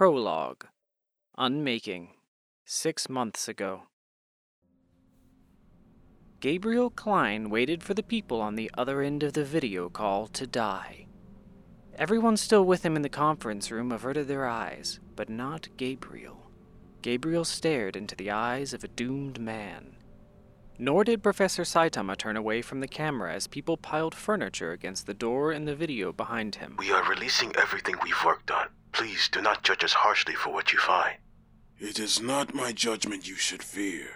Prologue Unmaking. Six months ago. Gabriel Klein waited for the people on the other end of the video call to die. Everyone still with him in the conference room averted their eyes, but not Gabriel. Gabriel stared into the eyes of a doomed man. Nor did Professor Saitama turn away from the camera as people piled furniture against the door in the video behind him. We are releasing everything we've worked on. Please do not judge us harshly for what you find. It is not my judgment you should fear.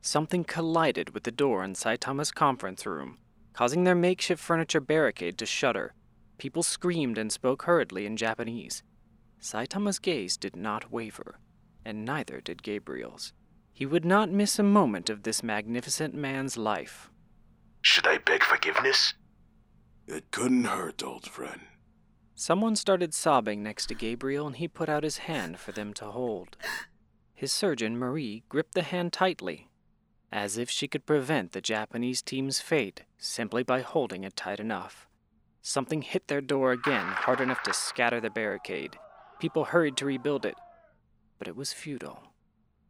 Something collided with the door in Saitama's conference room, causing their makeshift furniture barricade to shudder. People screamed and spoke hurriedly in Japanese. Saitama's gaze did not waver, and neither did Gabriel's. He would not miss a moment of this magnificent man's life. Should I beg forgiveness? It couldn't hurt, old friend. Someone started sobbing next to Gabriel, and he put out his hand for them to hold. His surgeon, Marie, gripped the hand tightly, as if she could prevent the Japanese team's fate simply by holding it tight enough. Something hit their door again, hard enough to scatter the barricade. People hurried to rebuild it, but it was futile.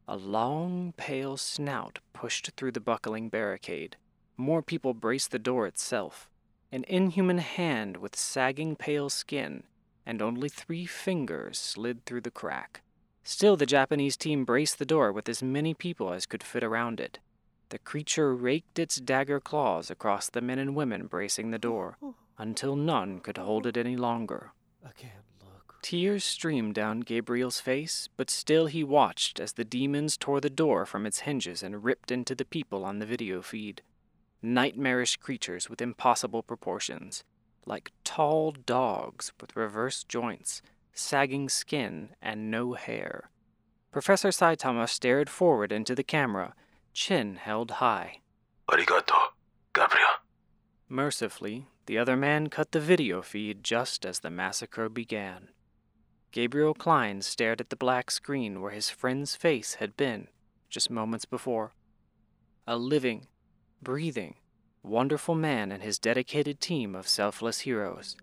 A long, pale snout pushed through the buckling barricade. More people braced the door itself. An inhuman hand with sagging pale skin, and only three fingers slid through the crack. Still, the Japanese team braced the door with as many people as could fit around it. The creature raked its dagger claws across the men and women bracing the door, until none could hold it any longer. I can't look. Tears streamed down Gabriel's face, but still he watched as the demons tore the door from its hinges and ripped into the people on the video feed. Nightmarish creatures with impossible proportions, like tall dogs with reversed joints, sagging skin, and no hair. Professor Saitama stared forward into the camera, chin held high. Arigato, Gabriel. Mercifully, the other man cut the video feed just as the massacre began. Gabriel Klein stared at the black screen where his friend's face had been just moments before. A living, breathing, wonderful man and his dedicated team of selfless heroes,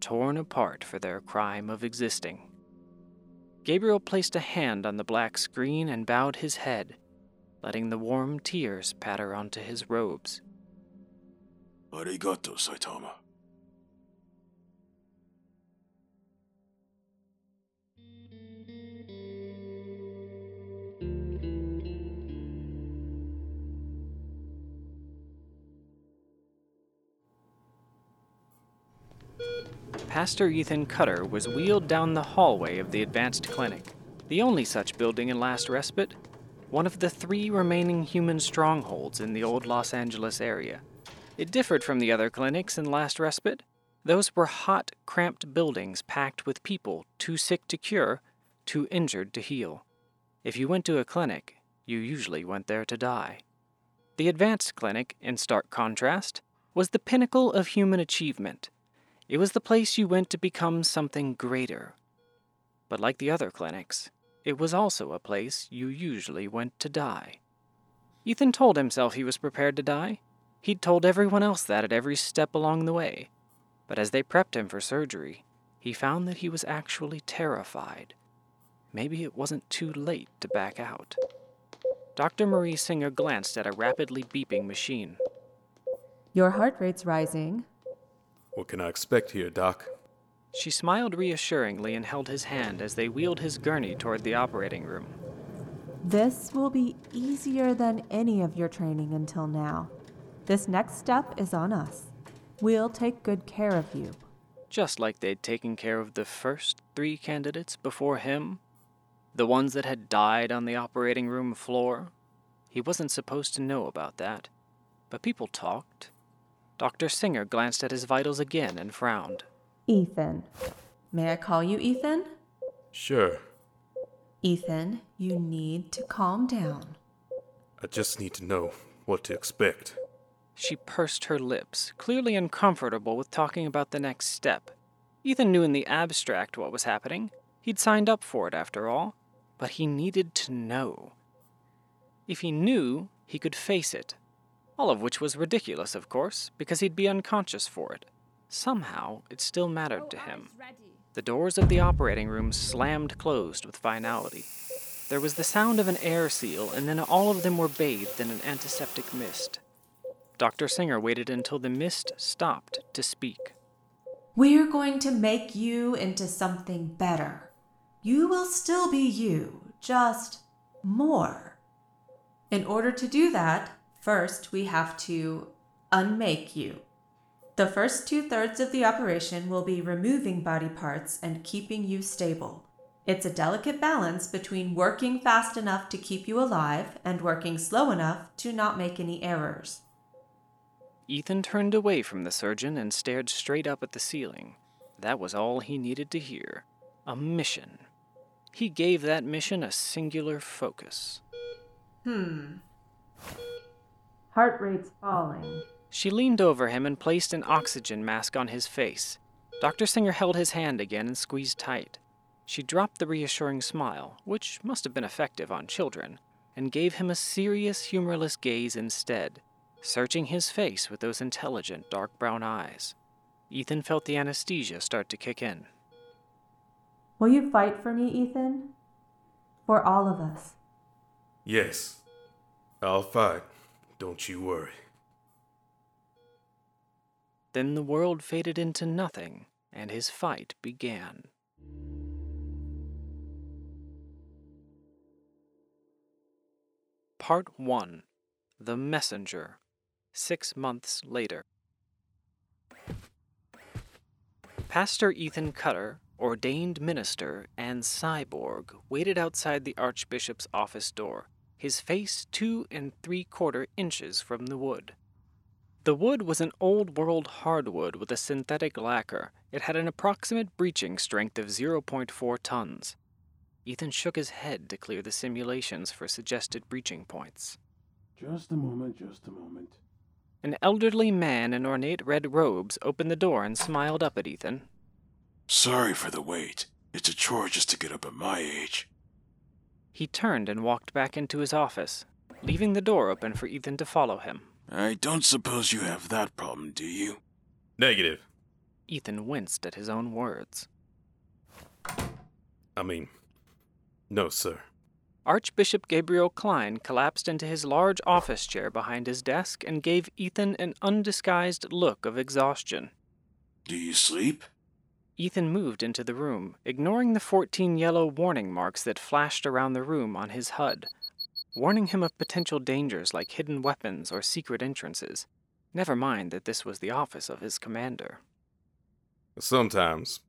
torn apart for their crime of existing. Gabriel placed a hand on the black screen and bowed his head, letting the warm tears patter onto his robes. Arigato, Saitama. Pastor Ethan Cutter was wheeled down the hallway of the advanced clinic, the only such building in Last Respite, one of the three remaining human strongholds in the old Los Angeles area. It differed from the other clinics in Last Respite. Those were hot, cramped buildings packed with people too sick to cure, too injured to heal. If you went to a clinic, you usually went there to die. The advanced clinic, in stark contrast, was the pinnacle of human achievement. It was the place you went to become something greater. But like the other clinics, it was also a place you usually went to die. Ethan told himself he was prepared to die. He'd told everyone else that at every step along the way. But as they prepped him for surgery, he found that he was actually terrified. Maybe it wasn't too late to back out. Dr. Marie Singer glanced at a rapidly beeping machine. Your heart rate's rising. What can I expect here, Doc? She smiled reassuringly and held his hand as they wheeled his gurney toward the operating room. This will be easier than any of your training until now. This next step is on us. We'll take good care of you. Just like they'd taken care of the first three candidates before him, the ones that had died on the operating room floor. He wasn't supposed to know about that, but people talked. Dr. Singer glanced at his vitals again and frowned. Ethan. May I call you Ethan? Sure. Ethan, you need to calm down. I just need to know what to expect. She pursed her lips, clearly uncomfortable with talking about the next step. Ethan knew in the abstract what was happening. He'd signed up for it, after all. But he needed to know. If he knew, he could face it. All of which was ridiculous, of course, because he'd be unconscious for it. somehow it still mattered to him. The doors of the operating room slammed closed with finality. There was the sound of an air seal, and then all of them were bathed in an antiseptic mist. Dr. Singer waited until the mist stopped to speak. We're going to make you into something better. You will still be you, just more. In order to do that, first we have to unmake you. The first two thirds of the operation will be removing body parts and keeping you stable. It's a delicate balance between working fast enough to keep you alive and working slow enough to not make any errors. Ethan turned away from the surgeon and stared straight up at the ceiling. That was all he needed to hear. A mission. He gave that mission a singular focus. Hmm. Heart rate's falling. She leaned over him and placed an oxygen mask on his face. Dr. Singer held his hand again and squeezed tight. She dropped the reassuring smile, which must have been effective on children, and gave him a serious, humorless gaze instead, searching his face with those intelligent, dark brown eyes. Ethan felt the anesthesia start to kick in. Will you fight for me, Ethan? For all of us. Yes, I'll fight. Don't you worry. Then the world faded into nothing, and his fight began. Part 1 The Messenger, six months later. Pastor Ethan Cutter, ordained minister and cyborg, waited outside the Archbishop's office door, his face two and three quarter inches from the wood. The wood was an old world hardwood with a synthetic lacquer. It had an approximate breaching strength of 0.4 tons. Ethan shook his head to clear the simulations for suggested breaching points. Just a moment, just a moment. An elderly man in ornate red robes opened the door and smiled up at Ethan. Sorry for the wait. It's a chore just to get up at my age. He turned and walked back into his office, leaving the door open for Ethan to follow him. I don't suppose you have that problem, do you? Negative. Ethan winced at his own words. I mean, no, sir. Archbishop Gabriel Klein collapsed into his large office chair behind his desk and gave Ethan an undisguised look of exhaustion. Do you sleep? Ethan moved into the room, ignoring the 14 yellow warning marks that flashed around the room on his HUD, warning him of potential dangers like hidden weapons or secret entrances. Never mind that this was the office of his commander. Sometimes.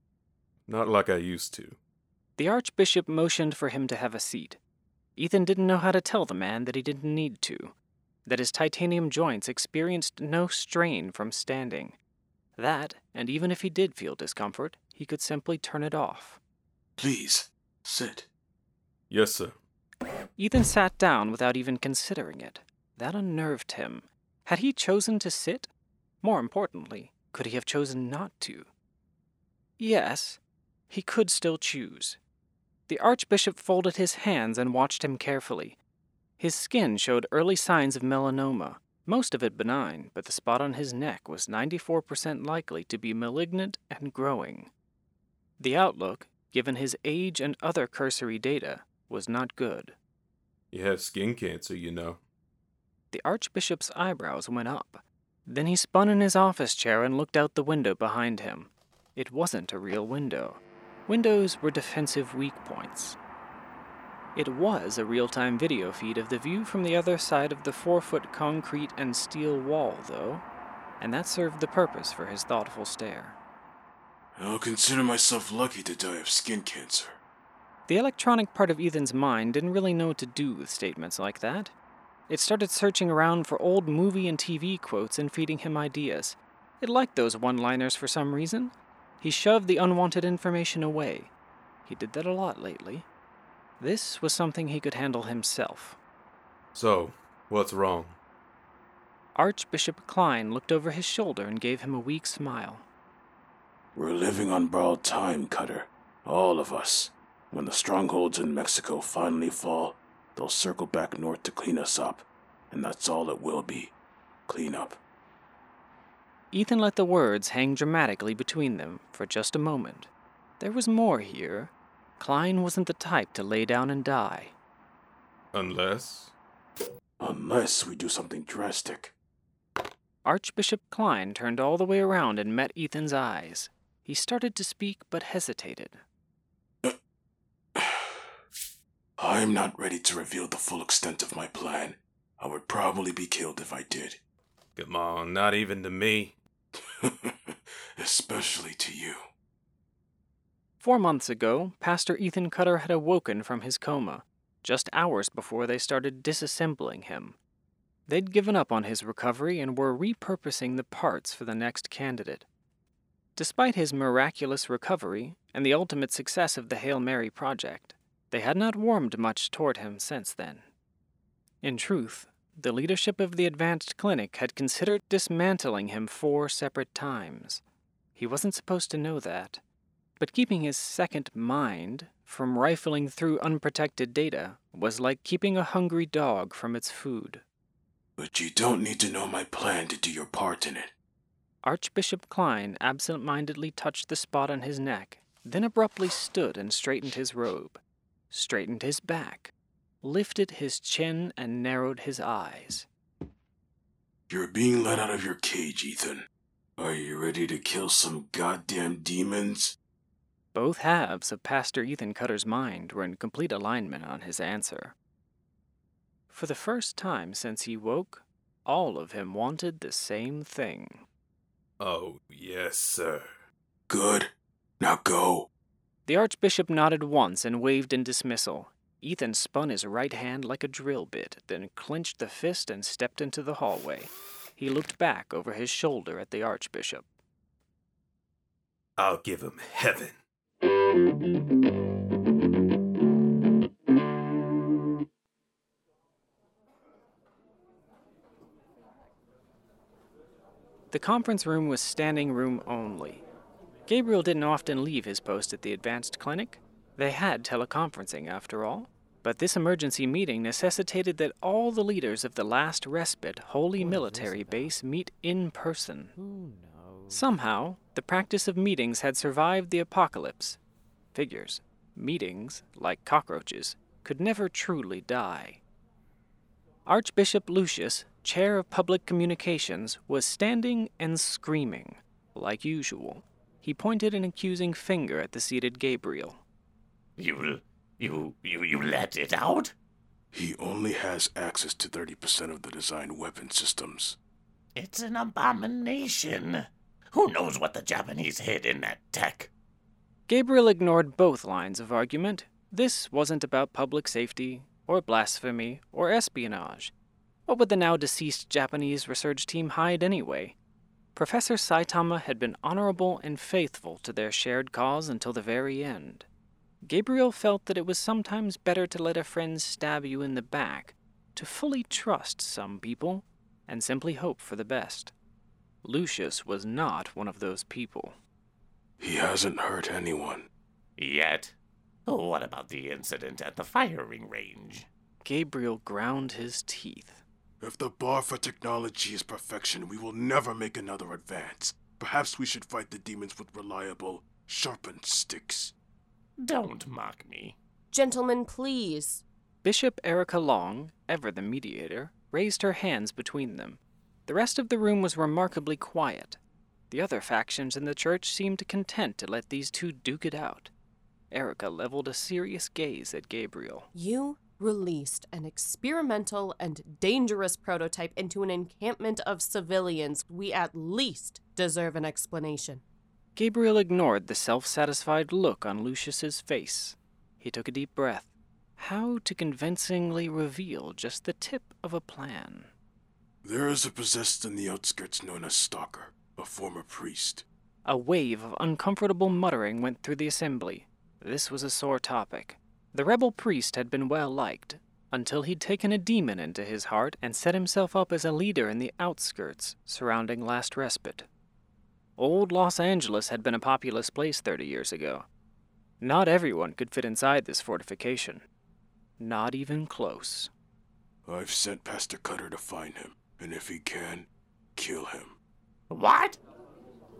Not like I used to. The Archbishop motioned for him to have a seat. Ethan didn't know how to tell the man that he didn't need to, that his titanium joints experienced no strain from standing. That, and even if he did feel discomfort, he could simply turn it off. Please, sit. Yes, sir. Ethan sat down without even considering it. That unnerved him. Had he chosen to sit? More importantly, could he have chosen not to? Yes, he could still choose. The Archbishop folded his hands and watched him carefully. His skin showed early signs of melanoma, most of it benign, but the spot on his neck was 94% likely to be malignant and growing. The outlook, given his age and other cursory data, was not good. You have skin cancer, you know. The Archbishop's eyebrows went up. Then he spun in his office chair and looked out the window behind him. It wasn't a real window. Windows were defensive weak points. It was a real time video feed of the view from the other side of the four foot concrete and steel wall, though, and that served the purpose for his thoughtful stare. I'll consider myself lucky to die of skin cancer. The electronic part of Ethan's mind didn't really know what to do with statements like that. It started searching around for old movie and TV quotes and feeding him ideas. It liked those one liners for some reason. He shoved the unwanted information away. He did that a lot lately. This was something he could handle himself. So, what's wrong? Archbishop Klein looked over his shoulder and gave him a weak smile. We're living on borrowed time, Cutter. All of us. When the strongholds in Mexico finally fall, they'll circle back north to clean us up. And that's all it will be clean up. Ethan let the words hang dramatically between them for just a moment. There was more here. Klein wasn't the type to lay down and die. Unless. Unless we do something drastic. Archbishop Klein turned all the way around and met Ethan's eyes. He started to speak but hesitated. I'm not ready to reveal the full extent of my plan. I would probably be killed if I did. Come on, not even to me. Especially to you. Four months ago, Pastor Ethan Cutter had awoken from his coma, just hours before they started disassembling him. They'd given up on his recovery and were repurposing the parts for the next candidate. Despite his miraculous recovery and the ultimate success of the Hail Mary project, they had not warmed much toward him since then. In truth, the leadership of the advanced clinic had considered dismantling him four separate times. He wasn't supposed to know that, but keeping his second mind from rifling through unprotected data was like keeping a hungry dog from its food. But you don't need to know my plan to do your part in it. Archbishop Klein absent mindedly touched the spot on his neck, then abruptly stood and straightened his robe, straightened his back, lifted his chin, and narrowed his eyes. You're being let out of your cage, Ethan. Are you ready to kill some goddamn demons? Both halves of Pastor Ethan Cutter's mind were in complete alignment on his answer. For the first time since he woke, all of him wanted the same thing. Oh, yes, sir. Good. Now go. The Archbishop nodded once and waved in dismissal. Ethan spun his right hand like a drill bit, then clenched the fist and stepped into the hallway. He looked back over his shoulder at the Archbishop. I'll give him heaven. The conference room was standing room only. Gabriel didn't often leave his post at the advanced clinic. They had teleconferencing, after all. But this emergency meeting necessitated that all the leaders of the last respite holy military base meet in person. Somehow, the practice of meetings had survived the apocalypse. Figures, meetings, like cockroaches, could never truly die. Archbishop Lucius, chair of public communications, was standing and screaming, like usual. He pointed an accusing finger at the seated Gabriel. You, you, you, you let it out? He only has access to 30% of the designed weapon systems. It's an abomination. Who knows what the Japanese hid in that tech? Gabriel ignored both lines of argument. This wasn't about public safety, or blasphemy, or espionage. What would the now deceased Japanese research team hide anyway? Professor Saitama had been honorable and faithful to their shared cause until the very end. Gabriel felt that it was sometimes better to let a friend stab you in the back, to fully trust some people, and simply hope for the best. Lucius was not one of those people. He hasn't hurt anyone. Yet? What about the incident at the firing range? Gabriel ground his teeth. If the bar for technology is perfection, we will never make another advance. Perhaps we should fight the demons with reliable, sharpened sticks. Don't mock me. Gentlemen, please. Bishop Erica Long, ever the mediator, raised her hands between them. The rest of the room was remarkably quiet. The other factions in the church seemed content to let these two duke it out. Erica leveled a serious gaze at Gabriel. You released an experimental and dangerous prototype into an encampment of civilians. We at least deserve an explanation. Gabriel ignored the self satisfied look on Lucius's face. He took a deep breath. How to convincingly reveal just the tip of a plan? There is a possessed in the outskirts known as Stalker, a former priest. A wave of uncomfortable muttering went through the assembly. This was a sore topic. The rebel priest had been well liked, until he'd taken a demon into his heart and set himself up as a leader in the outskirts surrounding Last Respite. Old Los Angeles had been a populous place 30 years ago. Not everyone could fit inside this fortification. Not even close. I've sent Pastor Cutter to find him, and if he can, kill him. What?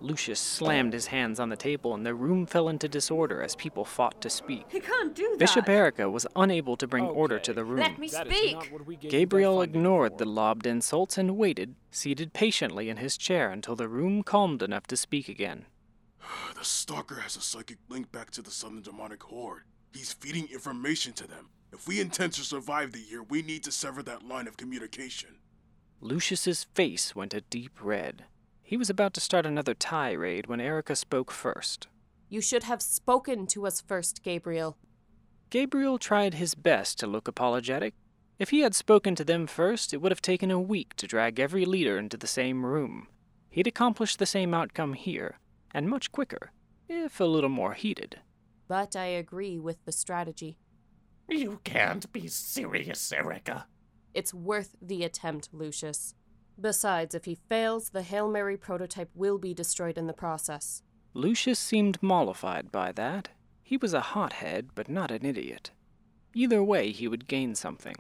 Lucius slammed his hands on the table and the room fell into disorder as people fought to speak. He can't do that. Bishop Erica was unable to bring order to the room. Let me speak. Gabriel ignored the lobbed insults and waited, seated patiently in his chair until the room calmed enough to speak again. The Stalker has a psychic link back to the Southern Demonic Horde. He's feeding information to them. If we intend to survive the year, we need to sever that line of communication. Lucius's face went a deep red. He was about to start another tirade when Erica spoke first. You should have spoken to us first, Gabriel. Gabriel tried his best to look apologetic. If he had spoken to them first, it would have taken a week to drag every leader into the same room. He'd accomplished the same outcome here, and much quicker, if a little more heated. But I agree with the strategy. You can't be serious, Erica. It's worth the attempt, Lucius. Besides, if he fails, the Hail Mary prototype will be destroyed in the process. Lucius seemed mollified by that. He was a hothead, but not an idiot. Either way, he would gain something.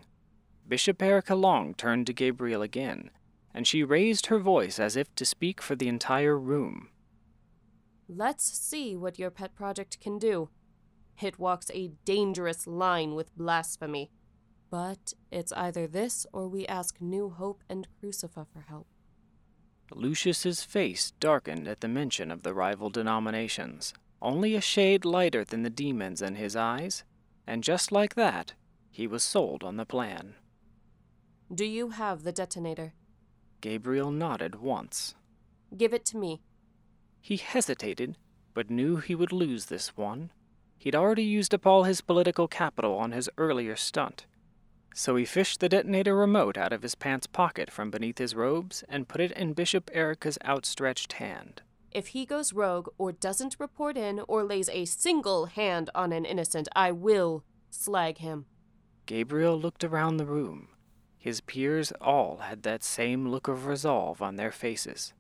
Bishop Erica Long turned to Gabriel again, and she raised her voice as if to speak for the entire room. Let's see what your pet project can do. It walks a dangerous line with blasphemy. But it's either this or we ask New Hope and Crucifa for help. Lucius's face darkened at the mention of the rival denominations, only a shade lighter than the demons in his eyes, and just like that, he was sold on the plan. Do you have the detonator? Gabriel nodded once. Give it to me. He hesitated, but knew he would lose this one. He'd already used up all his political capital on his earlier stunt. So he fished the detonator remote out of his pants pocket from beneath his robes and put it in Bishop Erica's outstretched hand. If he goes rogue or doesn't report in or lays a single hand on an innocent, I will slag him. Gabriel looked around the room. His peers all had that same look of resolve on their faces.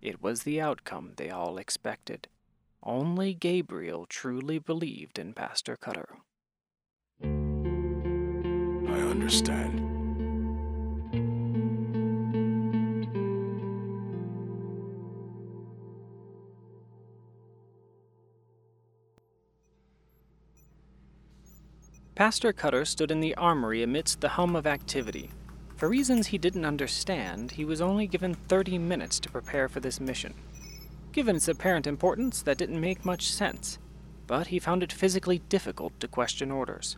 It was the outcome they all expected. Only Gabriel truly believed in Pastor Cutter. Understand. Pastor Cutter stood in the armory amidst the hum of activity. For reasons he didn't understand, he was only given 30 minutes to prepare for this mission. Given its apparent importance, that didn't make much sense, but he found it physically difficult to question orders.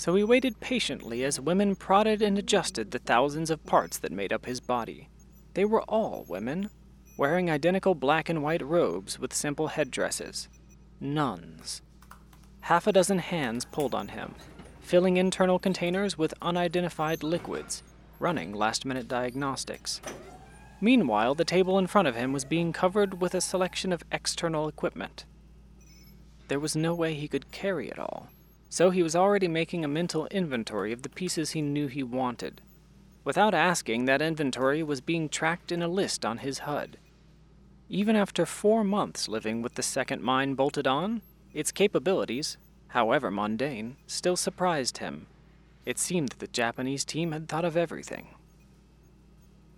So he waited patiently as women prodded and adjusted the thousands of parts that made up his body. They were all women, wearing identical black and white robes with simple headdresses. Nuns. Half a dozen hands pulled on him, filling internal containers with unidentified liquids, running last minute diagnostics. Meanwhile, the table in front of him was being covered with a selection of external equipment. There was no way he could carry it all, so he was already making a mental inventory of the pieces he knew he wanted. Without asking, that inventory was being tracked in a list on his HUD. Even after four months living with the second mind bolted on, its capabilities, however mundane, still surprised him. It seemed the Japanese team had thought of everything.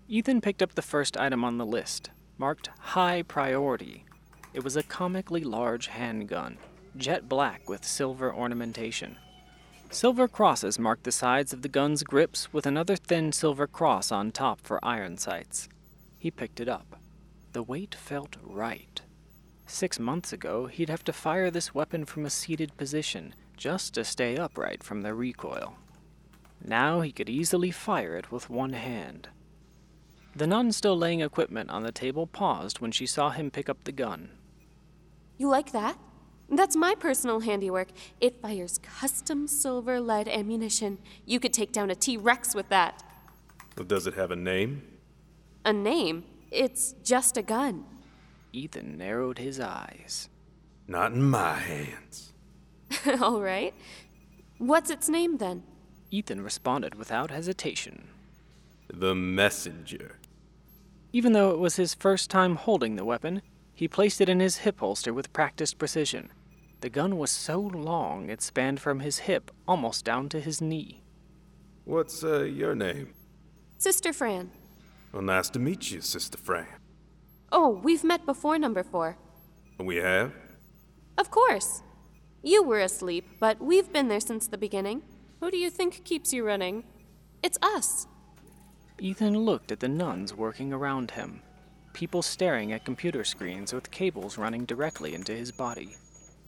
Ethan picked up the first item on the list, marked High Priority. It was a comically large handgun, jet black with silver ornamentation. Silver crosses marked the sides of the gun's grips with another thin silver cross on top for iron sights. He picked it up. The weight felt right. Six months ago, he'd have to fire this weapon from a seated position just to stay upright from the recoil. Now he could easily fire it with one hand. The nun still laying equipment on the table paused when she saw him pick up the gun. You like that? That's my personal handiwork. It fires custom silver lead ammunition. You could take down a T Rex with that. Does it have a name? A name? It's just a gun. Ethan narrowed his eyes. Not in my hands. All right. What's its name then? Ethan responded without hesitation. The messenger. Even though it was his first time holding the weapon, he placed it in his hip holster with practiced precision. The gun was so long it spanned from his hip almost down to his knee. What's uh, your name? Sister Fran. Well, nice to meet you, Sister Fran. Oh, we've met before, number four. We have? Of course. You were asleep, but we've been there since the beginning. Who do you think keeps you running? It's us. Ethan looked at the nuns working around him, people staring at computer screens with cables running directly into his body,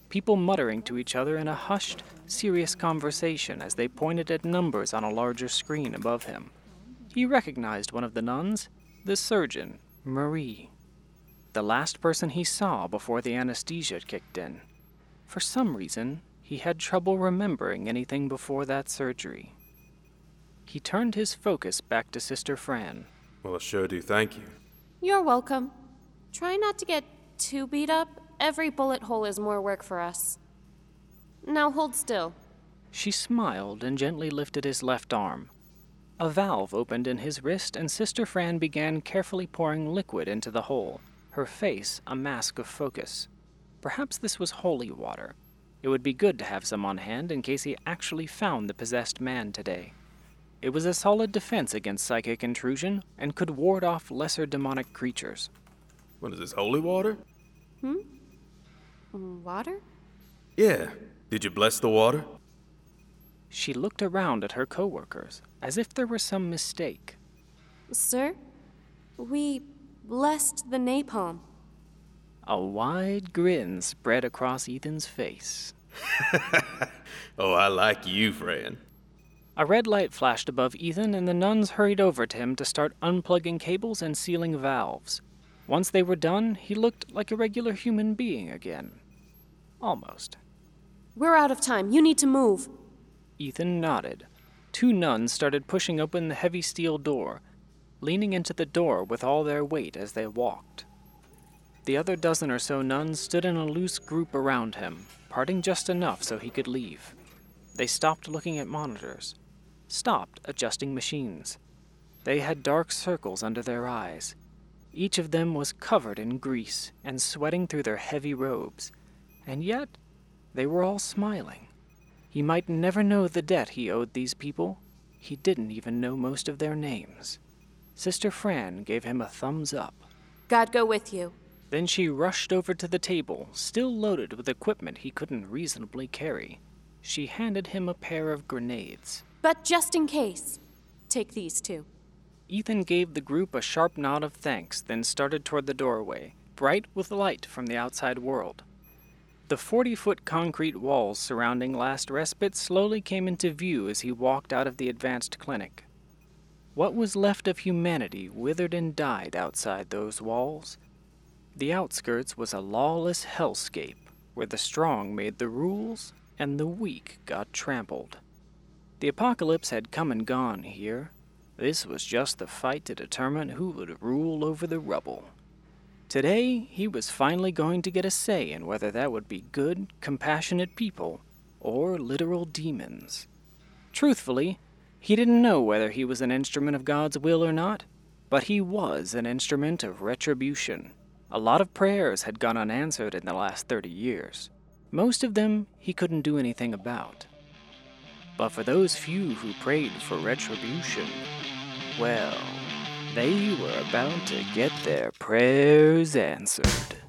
people muttering to each other in a hushed, serious conversation as they pointed at numbers on a larger screen above him. He recognized one of the nuns, the surgeon, Marie. The last person he saw before the anesthesia kicked in. For some reason, he had trouble remembering anything before that surgery. He turned his focus back to Sister Fran. Well, I sure do thank you. You're welcome. Try not to get too beat up. Every bullet hole is more work for us. Now hold still. She smiled and gently lifted his left arm. A valve opened in his wrist, and Sister Fran began carefully pouring liquid into the hole, her face a mask of focus. Perhaps this was holy water. It would be good to have some on hand in case he actually found the possessed man today. It was a solid defense against psychic intrusion and could ward off lesser demonic creatures. What is this, holy water? Hmm? Mm, water? Yeah. Did you bless the water? She looked around at her coworkers, as if there were some mistake. Sir? We blessed the napalm. A wide grin spread across Ethan's face. Oh, I like you, Fran. A red light flashed above Ethan, and the nuns hurried over to him to start unplugging cables and sealing valves. Once they were done, he looked like a regular human being again. Almost. We're out of time. You need to move. Ethan nodded. Two nuns started pushing open the heavy steel door, leaning into the door with all their weight as they walked. The other dozen or so nuns stood in a loose group around him, parting just enough so he could leave. They stopped looking at monitors, stopped adjusting machines. They had dark circles under their eyes. Each of them was covered in grease and sweating through their heavy robes, and yet they were all smiling. He might never know the debt he owed these people. He didn't even know most of their names. Sister Fran gave him a thumbs up. God go with you. Then she rushed over to the table, still loaded with equipment he couldn't reasonably carry. She handed him a pair of grenades. But just in case, take these two. Ethan gave the group a sharp nod of thanks, then started toward the doorway, bright with light from the outside world. The 40 foot concrete walls surrounding Last Respite slowly came into view as he walked out of the advanced clinic. What was left of humanity withered and died outside those walls. The outskirts was a lawless hellscape where the strong made the rules and the weak got trampled. The apocalypse had come and gone here. This was just the fight to determine who would rule over the rubble. Today, he was finally going to get a say in whether that would be good, compassionate people or literal demons. Truthfully, he didn't know whether he was an instrument of God's will or not, but he was an instrument of retribution. A lot of prayers had gone unanswered in the last 30 years. Most of them he couldn't do anything about. But for those few who prayed for retribution, well, they were about to get their prayers answered.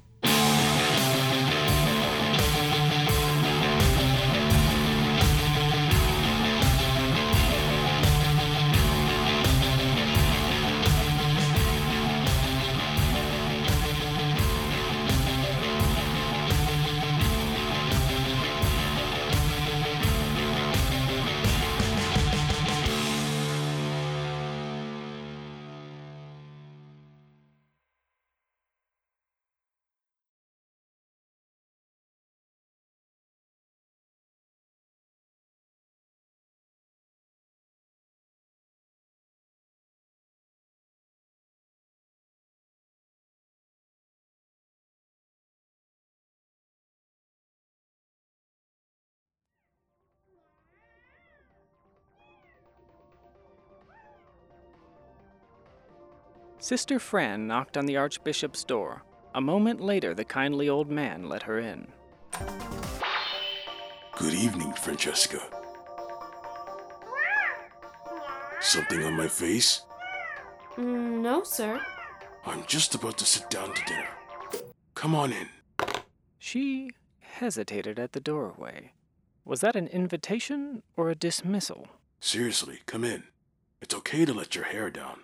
Sister Fran knocked on the Archbishop's door. A moment later, the kindly old man let her in. Good evening, Francesca. Something on my face? Mm, No, sir. I'm just about to sit down to dinner. Come on in. She hesitated at the doorway. Was that an invitation or a dismissal? Seriously, come in. It's okay to let your hair down.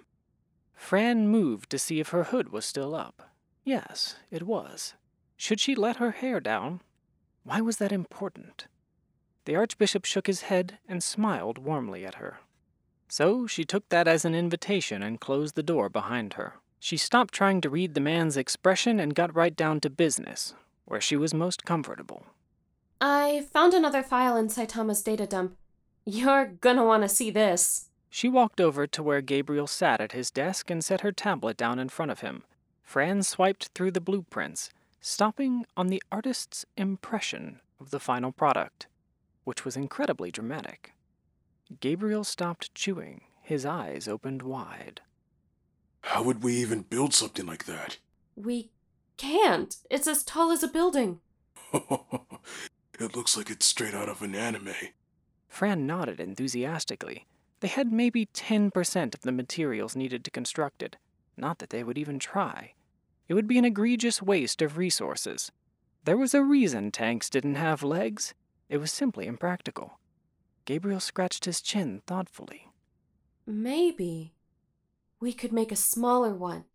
Fran moved to see if her hood was still up. Yes, it was. Should she let her hair down? Why was that important? The Archbishop shook his head and smiled warmly at her. So she took that as an invitation and closed the door behind her. She stopped trying to read the man's expression and got right down to business, where she was most comfortable. I found another file in Saitama's data dump. You're gonna want to see this. She walked over to where Gabriel sat at his desk and set her tablet down in front of him. Fran swiped through the blueprints, stopping on the artist's impression of the final product, which was incredibly dramatic. Gabriel stopped chewing, his eyes opened wide. How would we even build something like that? We can't. It's as tall as a building. it looks like it's straight out of an anime. Fran nodded enthusiastically. They had maybe 10% of the materials needed to construct it. Not that they would even try. It would be an egregious waste of resources. There was a reason tanks didn't have legs. It was simply impractical. Gabriel scratched his chin thoughtfully. Maybe we could make a smaller one.